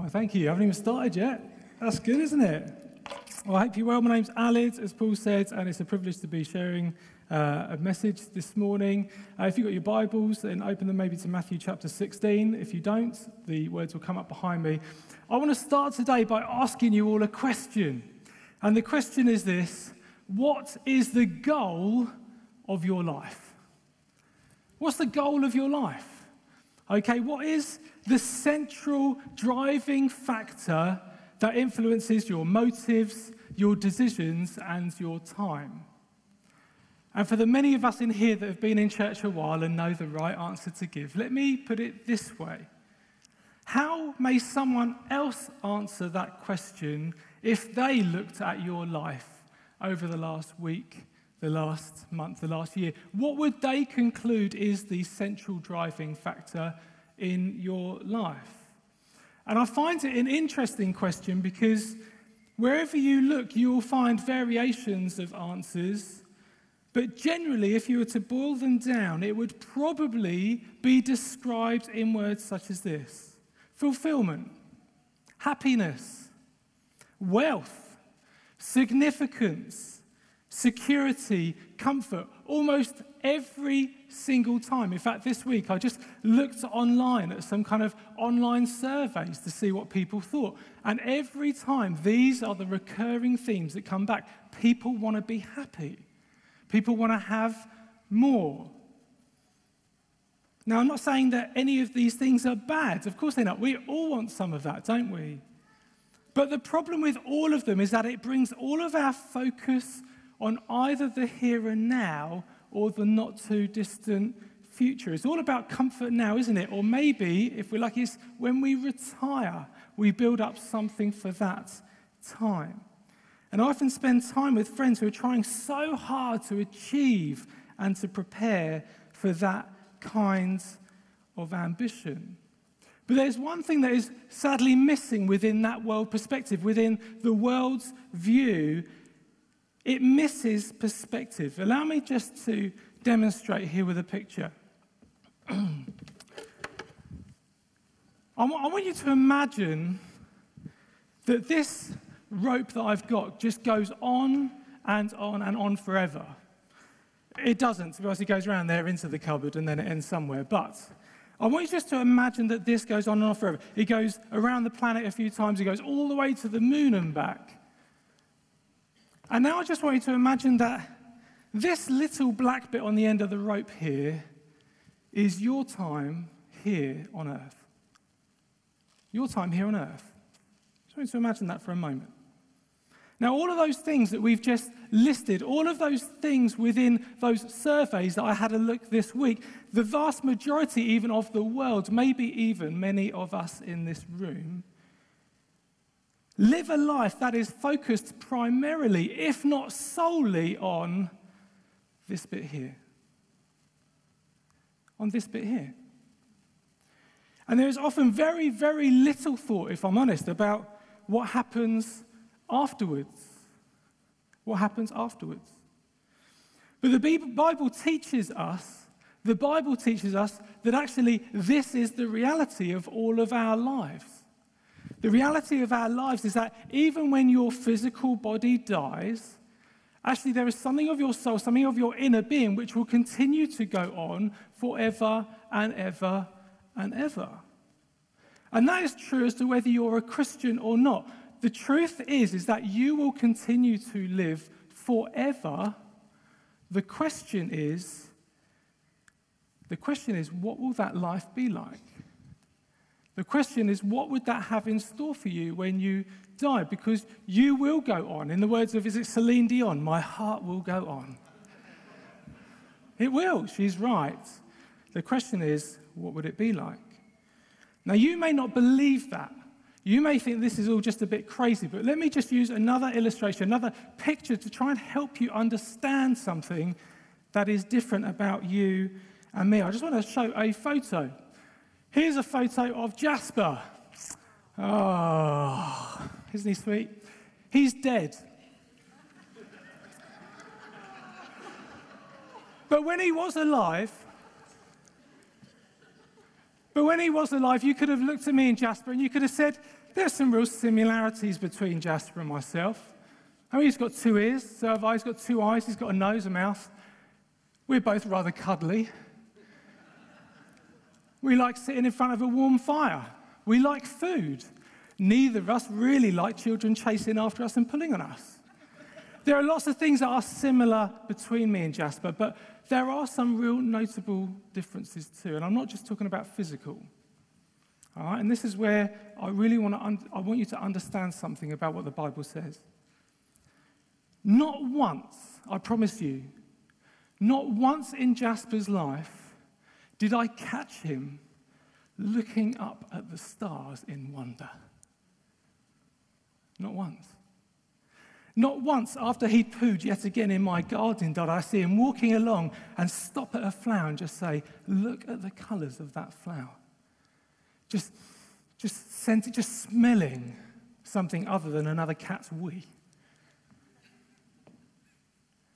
Well, thank you. I haven't even started yet. That's good, isn't it? Well, I hope you're well. My name's Alid, as Paul said, and it's a privilege to be sharing uh, a message this morning. Uh, if you've got your Bibles, then open them maybe to Matthew chapter 16. If you don't, the words will come up behind me. I want to start today by asking you all a question. And the question is this What is the goal of your life? What's the goal of your life? Okay, what is the central driving factor that influences your motives, your decisions, and your time? And for the many of us in here that have been in church a while and know the right answer to give, let me put it this way. How may someone else answer that question if they looked at your life over the last week, the last month, the last year, what would they conclude is the central driving factor in your life? And I find it an interesting question because wherever you look, you will find variations of answers. But generally, if you were to boil them down, it would probably be described in words such as this fulfillment, happiness, wealth, significance, security, comfort, almost every single time. In fact, this week I just looked online at some kind of online surveys to see what people thought. And every time, these are the recurring themes that come back. People want to be happy, people want to have more. Now, I'm not saying that any of these things are bad. Of course they're not. We all want some of that, don't we? But the problem with all of them is that it brings all of our focus on either the here and now or the not too distant future. It's all about comfort now, isn't it? Or maybe, if we're lucky, it's when we retire, we build up something for that time. And I often spend time with friends who are trying so hard to achieve and to prepare for that kind of ambition. But there's one thing that is sadly missing within that world perspective, within the world's view it misses perspective. Allow me just to demonstrate here with a picture. I want you to imagine that this rope that I've got just goes on and on and on forever. It doesn't, to be it goes around there into the cupboard and then it ends somewhere. But I want you just to imagine that this goes on and on forever. It goes around the planet a few times, it goes all the way to the moon and back. And now I just want you to imagine that this little black bit on the end of the rope here is your time here on earth. Your time here on earth. I just want you to imagine that for a moment. Now, all of those things that we've just listed, all of those things within those surveys that I had a look this week, the vast majority even of the world, maybe even many of us in this room, Live a life that is focused primarily, if not solely, on this bit here. On this bit here. And there is often very, very little thought, if I'm honest, about what happens afterwards. What happens afterwards. But the Bible teaches us, the Bible teaches us that actually this is the reality of all of our lives. The reality of our lives is that even when your physical body dies, actually there is something of your soul, something of your inner being, which will continue to go on forever and ever and ever. And that is true as to whether you're a Christian or not. The truth is, is that you will continue to live forever. The question is, the question is, what will that life be like? The question is, what would that have in store for you when you die? Because you will go on. In the words of, is it Celine Dion? My heart will go on. It will, she's right. The question is, what would it be like? Now, you may not believe that. You may think this is all just a bit crazy, but let me just use another illustration, another picture to try and help you understand something that is different about you and me. I just want to show a photo. Here's a photo of Jasper. Oh, isn't he sweet? He's dead. but when he was alive, But when he was alive, you could have looked at me and Jasper and you could have said, there's some real similarities between Jasper and myself. I mean, he's got two ears, so have I. He's got two eyes, he's got a nose, a mouth. We're both rather cuddly. We like sitting in front of a warm fire. We like food. Neither of us really like children chasing after us and pulling on us. There are lots of things that are similar between me and Jasper, but there are some real notable differences too. And I'm not just talking about physical. All right? And this is where I really want to un- I want you to understand something about what the Bible says. Not once, I promise you, not once in Jasper's life did I catch him looking up at the stars in wonder. Not once. Not once after he'd pooed yet again in my garden did I see him walking along and stop at a flower and just say, Look at the colours of that flower. Just, just, sent, just smelling something other than another cat's wee.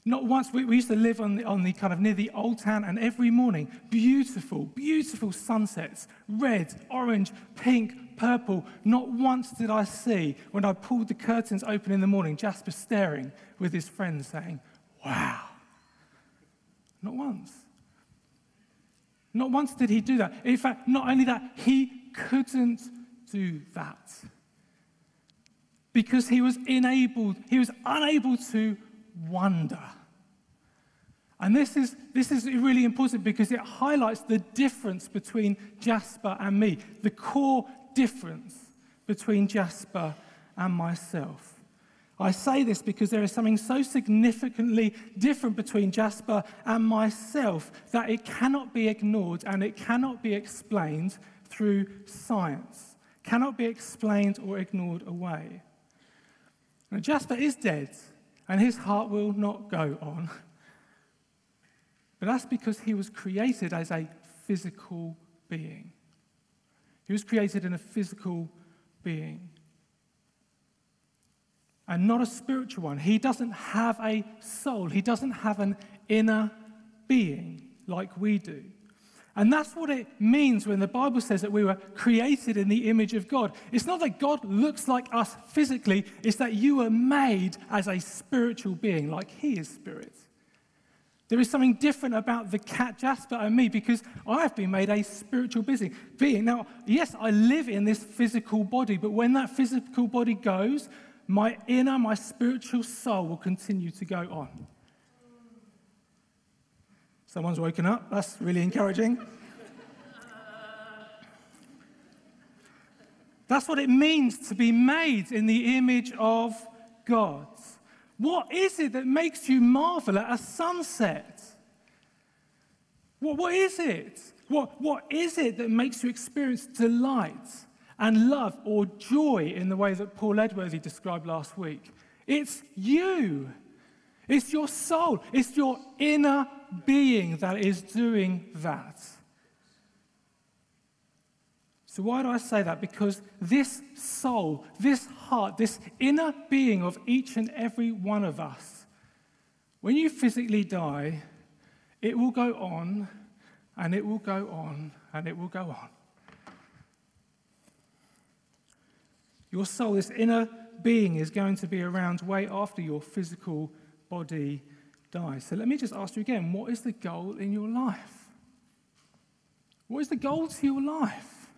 Not once, we, we used to live on the, on the kind of near the old town, and every morning, beautiful, beautiful sunsets red, orange, pink, purple. Not once did I see, when I pulled the curtains open in the morning, Jasper staring with his friends saying, Wow. Not once. Not once did he do that. In fact, not only that, he couldn't do that because he was enabled, he was unable to wonder. And this is, this is really important because it highlights the difference between Jasper and me, the core difference between Jasper and myself. I say this because there is something so significantly different between Jasper and myself that it cannot be ignored and it cannot be explained through science, cannot be explained or ignored away. Now, Jasper is dead and his heart will not go on. But that's because he was created as a physical being. He was created in a physical being and not a spiritual one. He doesn't have a soul, he doesn't have an inner being like we do. And that's what it means when the Bible says that we were created in the image of God. It's not that God looks like us physically, it's that you were made as a spiritual being, like He is spirit. There is something different about the cat Jasper and me because I have been made a spiritual being. Now, yes, I live in this physical body, but when that physical body goes, my inner, my spiritual soul will continue to go on. Someone's woken up. That's really encouraging. That's what it means to be made in the image of God. What is it that makes you marvel at a sunset? What, what is it? What, what is it that makes you experience delight and love or joy in the way that Paul Edworthy described last week? It's you. It's your soul. It's your inner being that is doing that. So, why do I say that? Because this soul, this heart, this inner being of each and every one of us, when you physically die, it will go on and it will go on and it will go on. Your soul, this inner being, is going to be around way after your physical body die. So let me just ask you again what is the goal in your life? What is the goal to your life?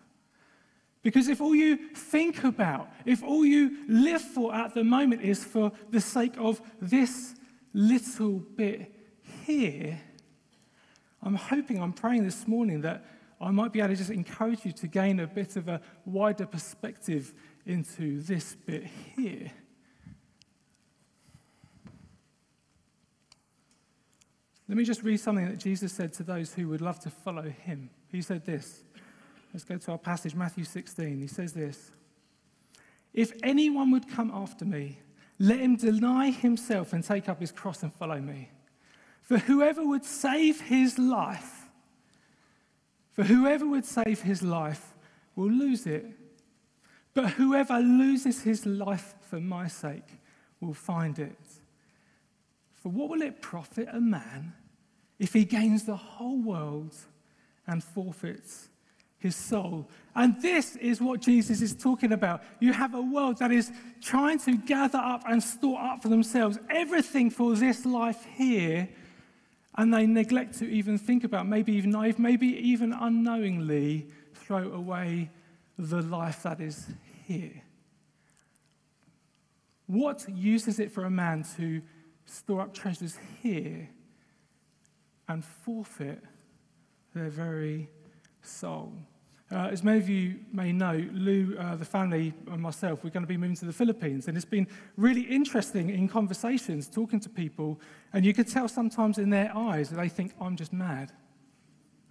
Because if all you think about, if all you live for at the moment is for the sake of this little bit here, I'm hoping, I'm praying this morning that I might be able to just encourage you to gain a bit of a wider perspective into this bit here. Let me just read something that Jesus said to those who would love to follow him. He said this. Let's go to our passage, Matthew 16. He says this If anyone would come after me, let him deny himself and take up his cross and follow me. For whoever would save his life, for whoever would save his life will lose it. But whoever loses his life for my sake will find it. For what will it profit a man if he gains the whole world and forfeits his soul. And this is what Jesus is talking about. You have a world that is trying to gather up and store up for themselves everything for this life here, and they neglect to even think about, maybe even naive, maybe even unknowingly throw away the life that is here. What use is it for a man to store up treasures here and forfeit their very soul? Uh, as many of you may know, Lou, uh, the family, and myself, we're going to be moving to the Philippines. And it's been really interesting in conversations, talking to people. And you could tell sometimes in their eyes that they think, I'm just mad.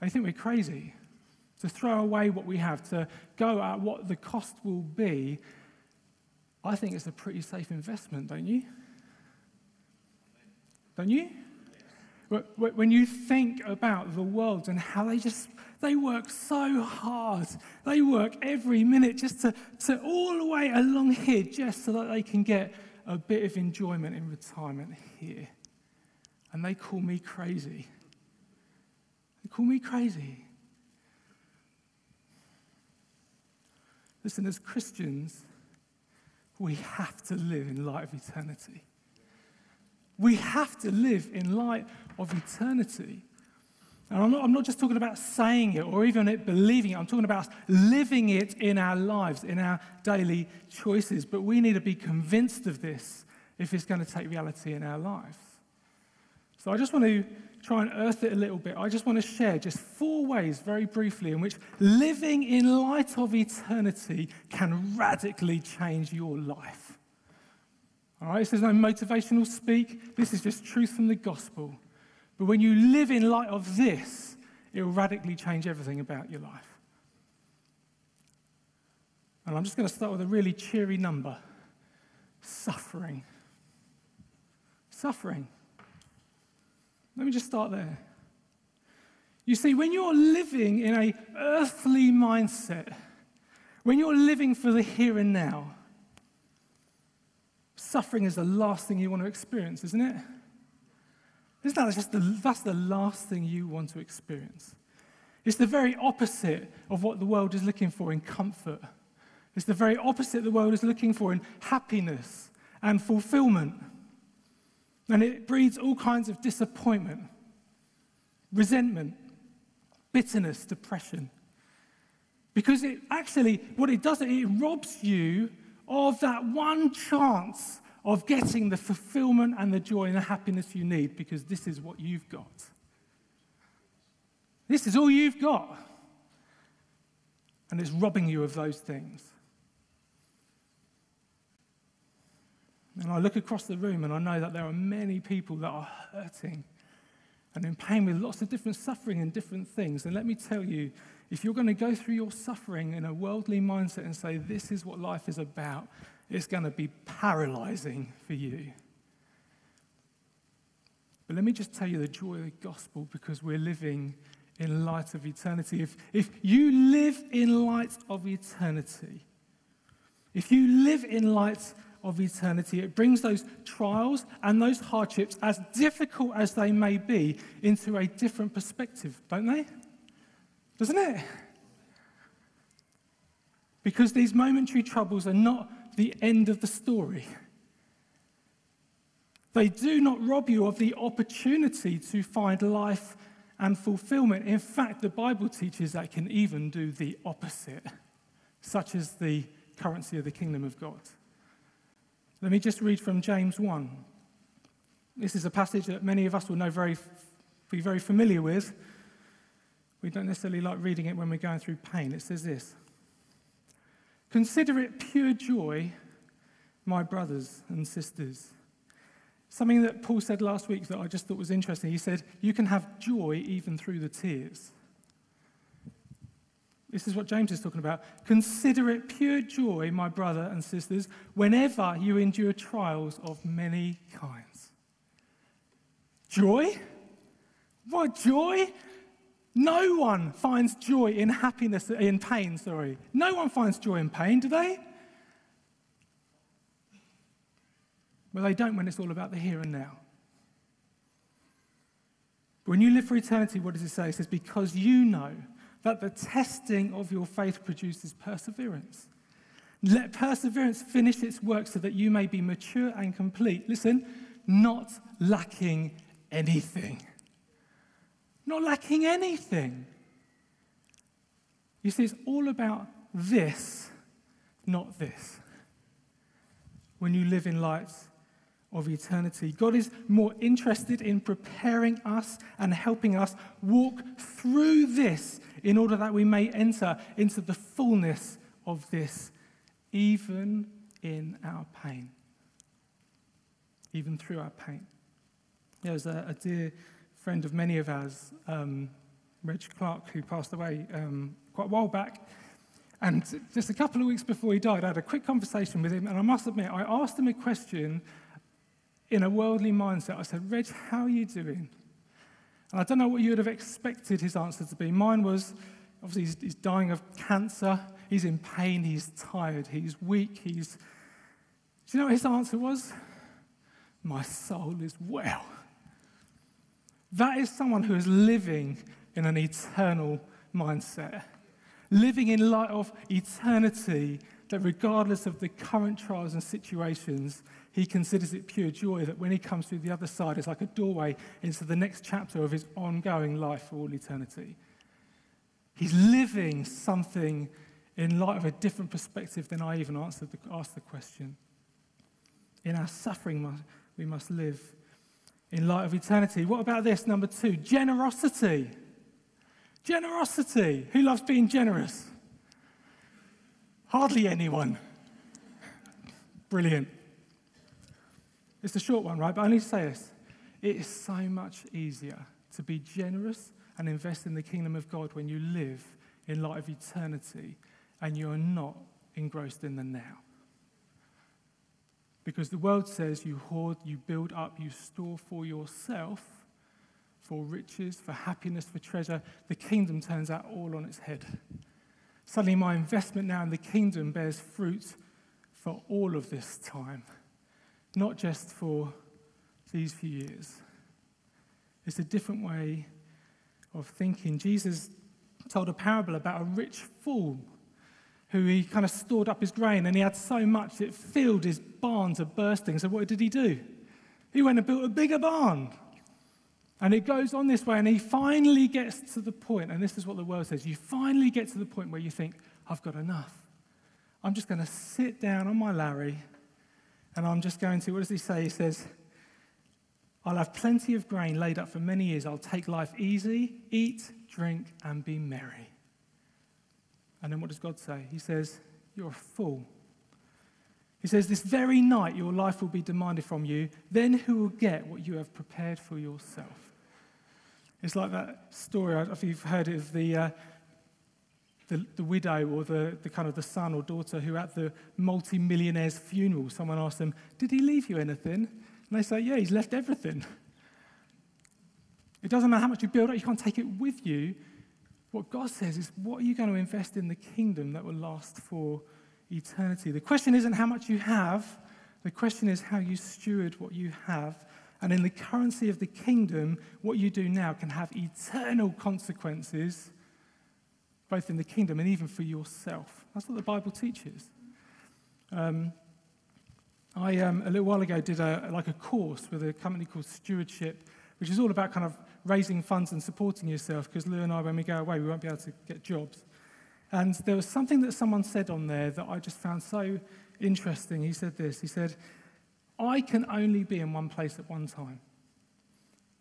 They think we're crazy. To throw away what we have, to go at what the cost will be, I think it's a pretty safe investment, don't you? Don't you? When you think about the world and how they just they work so hard. They work every minute just to, to all the way along here just so that they can get a bit of enjoyment in retirement here. And they call me crazy. They call me crazy. Listen, as Christians, we have to live in light of eternity. We have to live in light of eternity. And I'm not, I'm not just talking about saying it or even it believing it. I'm talking about living it in our lives, in our daily choices. But we need to be convinced of this if it's going to take reality in our lives. So I just want to try and earth it a little bit. I just want to share just four ways, very briefly, in which living in light of eternity can radically change your life. All right, this is no motivational speak. This is just truth from the gospel. But when you live in light of this, it will radically change everything about your life. And I'm just going to start with a really cheery number suffering. Suffering. Let me just start there. You see, when you're living in a earthly mindset, when you're living for the here and now, suffering is the last thing you want to experience, isn't it? Isn't that just the, that's the last thing you want to experience? It's the very opposite of what the world is looking for in comfort. It's the very opposite the world is looking for in happiness and fulfillment. And it breeds all kinds of disappointment, resentment, bitterness, depression. Because it actually, what it does, it robs you of that one chance of getting the fulfillment and the joy and the happiness you need because this is what you've got. This is all you've got. And it's robbing you of those things. And I look across the room and I know that there are many people that are hurting and in pain with lots of different suffering and different things. And let me tell you, if you're going to go through your suffering in a worldly mindset and say, this is what life is about, it's going to be paralyzing for you. But let me just tell you the joy of the gospel because we're living in light of eternity. If, if you live in light of eternity, if you live in light of eternity, it brings those trials and those hardships, as difficult as they may be, into a different perspective, don't they? Doesn't it? Because these momentary troubles are not the end of the story. They do not rob you of the opportunity to find life and fulfillment. In fact, the Bible teaches that can even do the opposite, such as the currency of the kingdom of God. Let me just read from James 1. This is a passage that many of us will know very, be very familiar with. We don't necessarily like reading it when we're going through pain. It says this Consider it pure joy, my brothers and sisters. Something that Paul said last week that I just thought was interesting. He said, You can have joy even through the tears. This is what James is talking about. Consider it pure joy, my brother and sisters, whenever you endure trials of many kinds. Joy? What joy? No one finds joy in happiness, in pain, sorry. No one finds joy in pain, do they? Well, they don't when it's all about the here and now. But when you live for eternity, what does it say? It says, because you know that the testing of your faith produces perseverance. Let perseverance finish its work so that you may be mature and complete. Listen, not lacking anything. Not lacking anything. You see, it's all about this, not this. When you live in light of eternity, God is more interested in preparing us and helping us walk through this in order that we may enter into the fullness of this, even in our pain. Even through our pain. There's a, a dear friend of many of ours, um, Reg Clark, who passed away um, quite a while back. And just a couple of weeks before he died, I had a quick conversation with him, and I must admit, I asked him a question in a worldly mindset. I said, Reg, how are you doing? And I don't know what you would have expected his answer to be. Mine was obviously, he's, he's dying of cancer, he's in pain, he's tired, he's weak, he's. Do you know what his answer was? My soul is well. That is someone who is living in an eternal mindset, living in light of eternity, that regardless of the current trials and situations, he considers it pure joy that when he comes through the other side, it's like a doorway into the next chapter of his ongoing life for all eternity. He's living something in light of a different perspective than I even answered the, asked the question. In our suffering, we must live in light of eternity. What about this? Number two, generosity. Generosity. Who loves being generous? Hardly anyone. Brilliant. It's a short one, right? But I need to say this. It is so much easier to be generous and invest in the kingdom of God when you live in light of eternity and you are not engrossed in the now. Because the world says you hoard, you build up, you store for yourself, for riches, for happiness, for treasure. The kingdom turns out all on its head. Suddenly, my investment now in the kingdom bears fruit for all of this time, not just for these few years. It's a different way of thinking. Jesus told a parable about a rich fool who he kind of stored up his grain and he had so much it filled his barn to bursting. So what did he do? He went and built a bigger barn. And it goes on this way, and he finally gets to the point, and this is what the world says you finally get to the point where you think, I've got enough. I'm just going to sit down on my Larry, and I'm just going to, what does he say? He says, I'll have plenty of grain laid up for many years. I'll take life easy, eat, drink, and be merry. And then what does God say? He says, You're a fool. He says, This very night your life will be demanded from you. Then who will get what you have prepared for yourself? It's like that story, if you've heard of the, uh, the, the, widow or the, the kind of the son or daughter who at the multi-millionaire's funeral, someone asked them, Did he leave you anything? And they say, Yeah, he's left everything. It doesn't matter how much you build up, you can't take it with you. What God says is, what are you going to invest in the kingdom that will last for eternity? The question isn't how much you have, the question is how you steward what you have. And in the currency of the kingdom, what you do now can have eternal consequences, both in the kingdom and even for yourself. That's what the Bible teaches. Um, I, um, a little while ago, did a, like a course with a company called Stewardship, which is all about kind of raising funds and supporting yourself because Lou and I, when we go away, we won't be able to get jobs. And there was something that someone said on there that I just found so interesting. He said this He said, I can only be in one place at one time.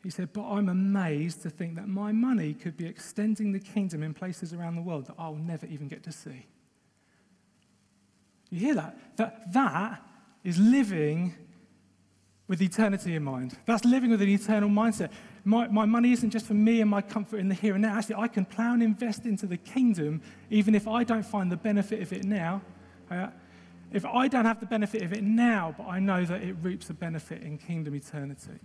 He said, but I'm amazed to think that my money could be extending the kingdom in places around the world that I'll never even get to see. You hear that? That, that is living with eternity in mind. That's living with an eternal mindset my, my money isn't just for me and my comfort in the here and now. Actually, I can plow and invest into the kingdom even if I don't find the benefit of it now. Uh, if I don't have the benefit of it now, but I know that it reaps a benefit in kingdom eternity.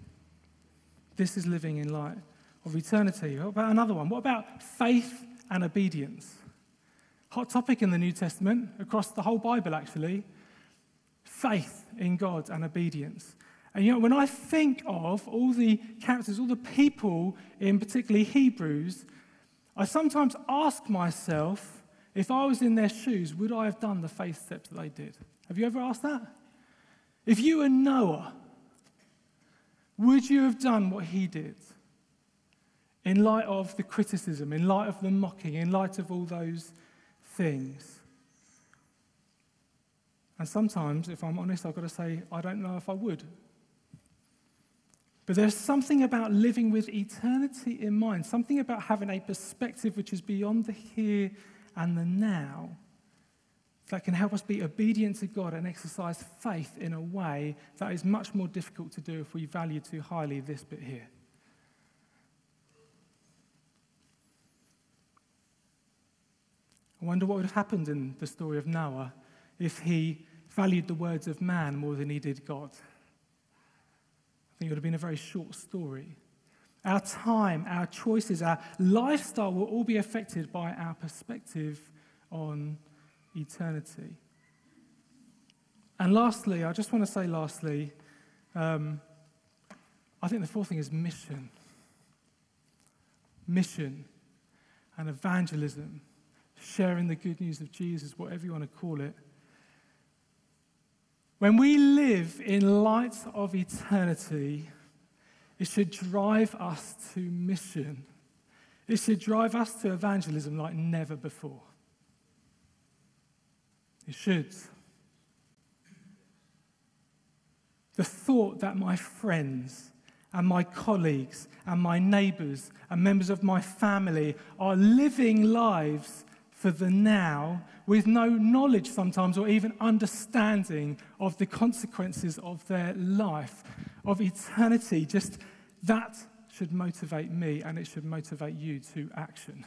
This is living in light of eternity. What about another one? What about faith and obedience? Hot topic in the New Testament, across the whole Bible, actually. Faith in God and obedience. And you know, when I think of all the characters, all the people in particularly Hebrews, I sometimes ask myself, if I was in their shoes, would I have done the faith steps that they did? Have you ever asked that? If you were Noah, would you have done what he did? In light of the criticism, in light of the mocking, in light of all those things. And sometimes, if I'm honest, I've got to say, I don't know if I would. But there's something about living with eternity in mind, something about having a perspective which is beyond the here and the now that can help us be obedient to God and exercise faith in a way that is much more difficult to do if we value too highly this bit here. I wonder what would have happened in the story of Noah if he valued the words of man more than he did God. It would have been a very short story. Our time, our choices, our lifestyle will all be affected by our perspective on eternity. And lastly, I just want to say, lastly, um, I think the fourth thing is mission. Mission and evangelism, sharing the good news of Jesus, whatever you want to call it. When we live in light of eternity, it should drive us to mission. It should drive us to evangelism like never before. It should. The thought that my friends and my colleagues and my neighbors and members of my family are living lives for the now with no knowledge sometimes or even understanding of the consequences of their life, of eternity, just that should motivate me and it should motivate you to action.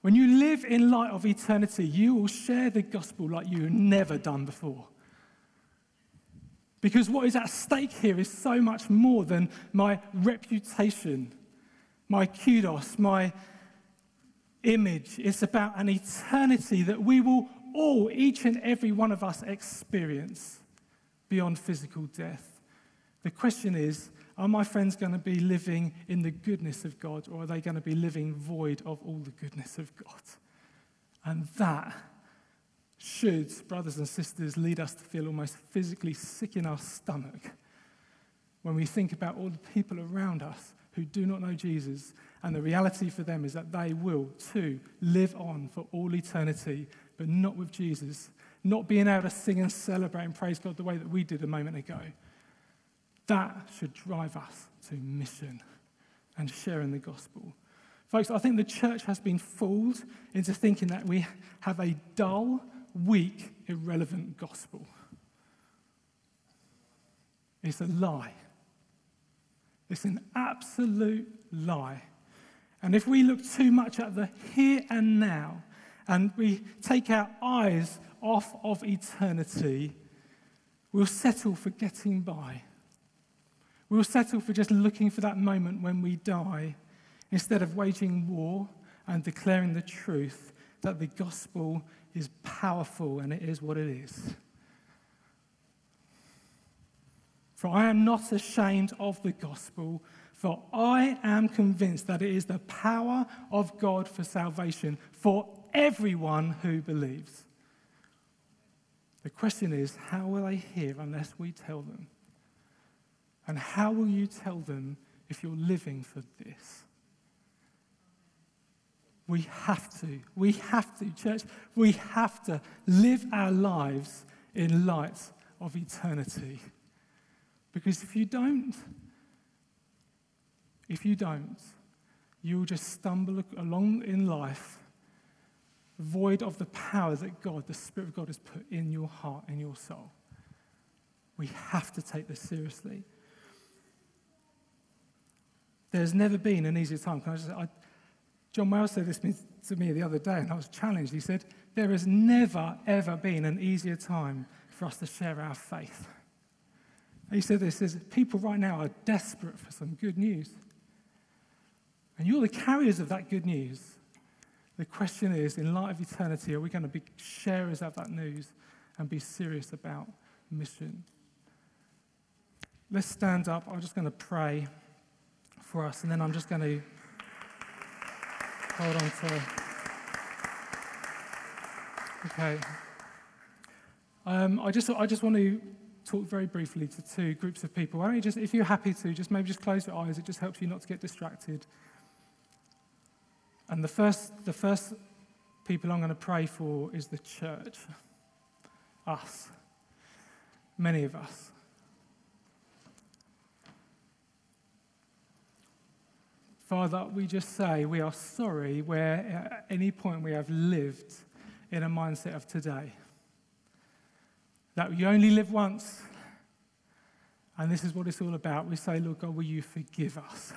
When you live in light of eternity, you will share the gospel like you've never done before. Because what is at stake here is so much more than my reputation, my kudos, my image. It's about an eternity that we will all, each and every one of us, experience beyond physical death. The question is are my friends going to be living in the goodness of God, or are they going to be living void of all the goodness of God? And that should, brothers and sisters, lead us to feel almost physically sick in our stomach when we think about all the people around us who do not know Jesus and the reality for them is that they will too live on for all eternity, but not with Jesus, not being able to sing and celebrate and praise God the way that we did a moment ago. That should drive us to mission and sharing the gospel. Folks, I think the church has been fooled into thinking that we have a dull, weak, irrelevant gospel. It's a lie. It's an absolute lie. And if we look too much at the here and now, and we take our eyes off of eternity, we'll settle for getting by. We'll settle for just looking for that moment when we die instead of waging war and declaring the truth that the gospel is powerful and it is what it is. For I am not ashamed of the gospel, for I am convinced that it is the power of God for salvation for everyone who believes. The question is, how will they hear unless we tell them? And how will you tell them if you're living for this? We have to, we have to, church, we have to live our lives in light of eternity. Because if you don't, if you don't, you'll just stumble along in life, void of the power that God, the Spirit of God, has put in your heart and your soul. We have to take this seriously. There's never been an easier time. Can I just, I, John Wells said this to me the other day, and I was challenged. He said, There has never, ever been an easier time for us to share our faith. he said this, says, people right now are desperate for some good news. And you're the carriers of that good news. The question is, in light of eternity, are we going to be sharers of that news and be serious about mission? Let's stand up. I'm just going to pray for us, and then I'm just going to. hold on to. Okay. Um, I just I just want to talk very briefly to two groups of people. Why don't you just, if you're happy to, just maybe just close your eyes. It just helps you not to get distracted. And the first, the first people I'm going to pray for is the church, us, many of us. Father, we just say we are sorry where at any point we have lived in a mindset of today. That we only live once. And this is what it's all about. We say, Lord God, will you forgive us?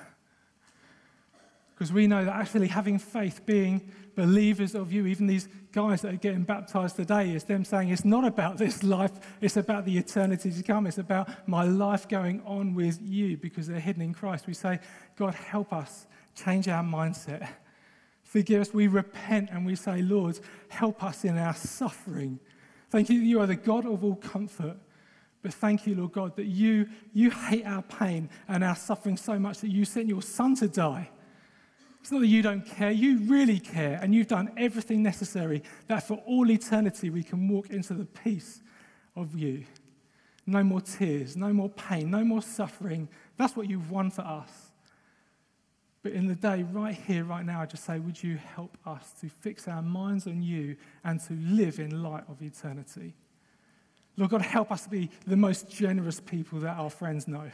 Because we know that actually having faith, being believers of you, even these guys that are getting baptized today, is them saying it's not about this life, it's about the eternity to come. It's about my life going on with you because they're hidden in Christ. We say, God, help us change our mindset. Forgive us. We repent and we say, Lord, help us in our suffering. Thank you that you are the God of all comfort. But thank you, Lord God, that you, you hate our pain and our suffering so much that you sent your Son to die it's not that you don't care, you really care, and you've done everything necessary that for all eternity we can walk into the peace of you. No more tears, no more pain, no more suffering. That's what you've won for us. But in the day, right here, right now, I just say, would you help us to fix our minds on you and to live in light of eternity? Lord God, help us to be the most generous people that our friends know.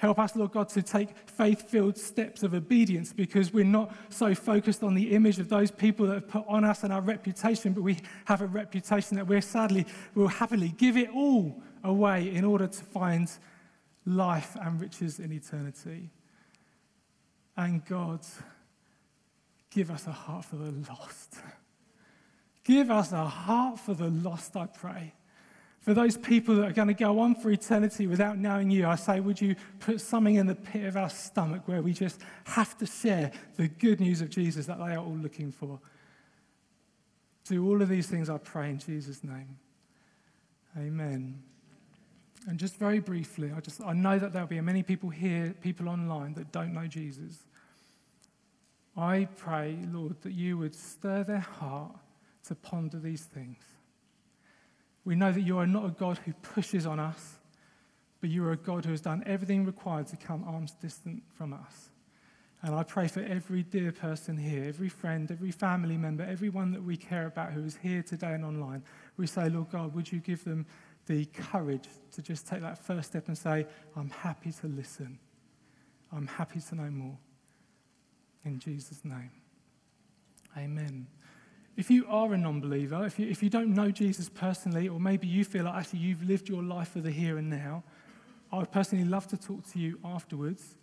Help us, Lord God, to take faith filled steps of obedience because we're not so focused on the image of those people that have put on us and our reputation, but we have a reputation that we're sadly, will happily give it all away in order to find life and riches in eternity. And God, give us a heart for the lost. Give us a heart for the lost, I pray. For those people that are going to go on for eternity without knowing you, I say, would you put something in the pit of our stomach where we just have to share the good news of Jesus that they are all looking for? Do all of these things, I pray, in Jesus' name. Amen. And just very briefly, I, just, I know that there'll be many people here, people online that don't know Jesus. I pray, Lord, that you would stir their heart to ponder these things. We know that you are not a God who pushes on us, but you are a God who has done everything required to come arm's distant from us. And I pray for every dear person here, every friend, every family member, everyone that we care about who is here today and online. We say, Lord God, would you give them the courage to just take that first step and say, I'm happy to listen. I'm happy to know more. In Jesus' name. Amen. If you are a non believer, if you, if you don't know Jesus personally, or maybe you feel like actually you've lived your life for the here and now, I would personally love to talk to you afterwards.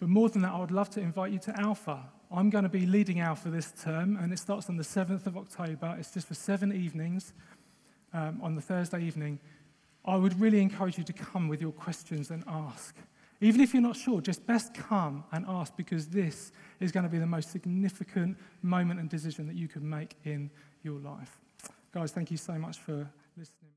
But more than that, I would love to invite you to Alpha. I'm going to be leading Alpha this term, and it starts on the 7th of October. It's just for seven evenings um, on the Thursday evening. I would really encourage you to come with your questions and ask. Even if you're not sure, just best come and ask because this is going to be the most significant moment and decision that you can make in your life. Guys, thank you so much for listening.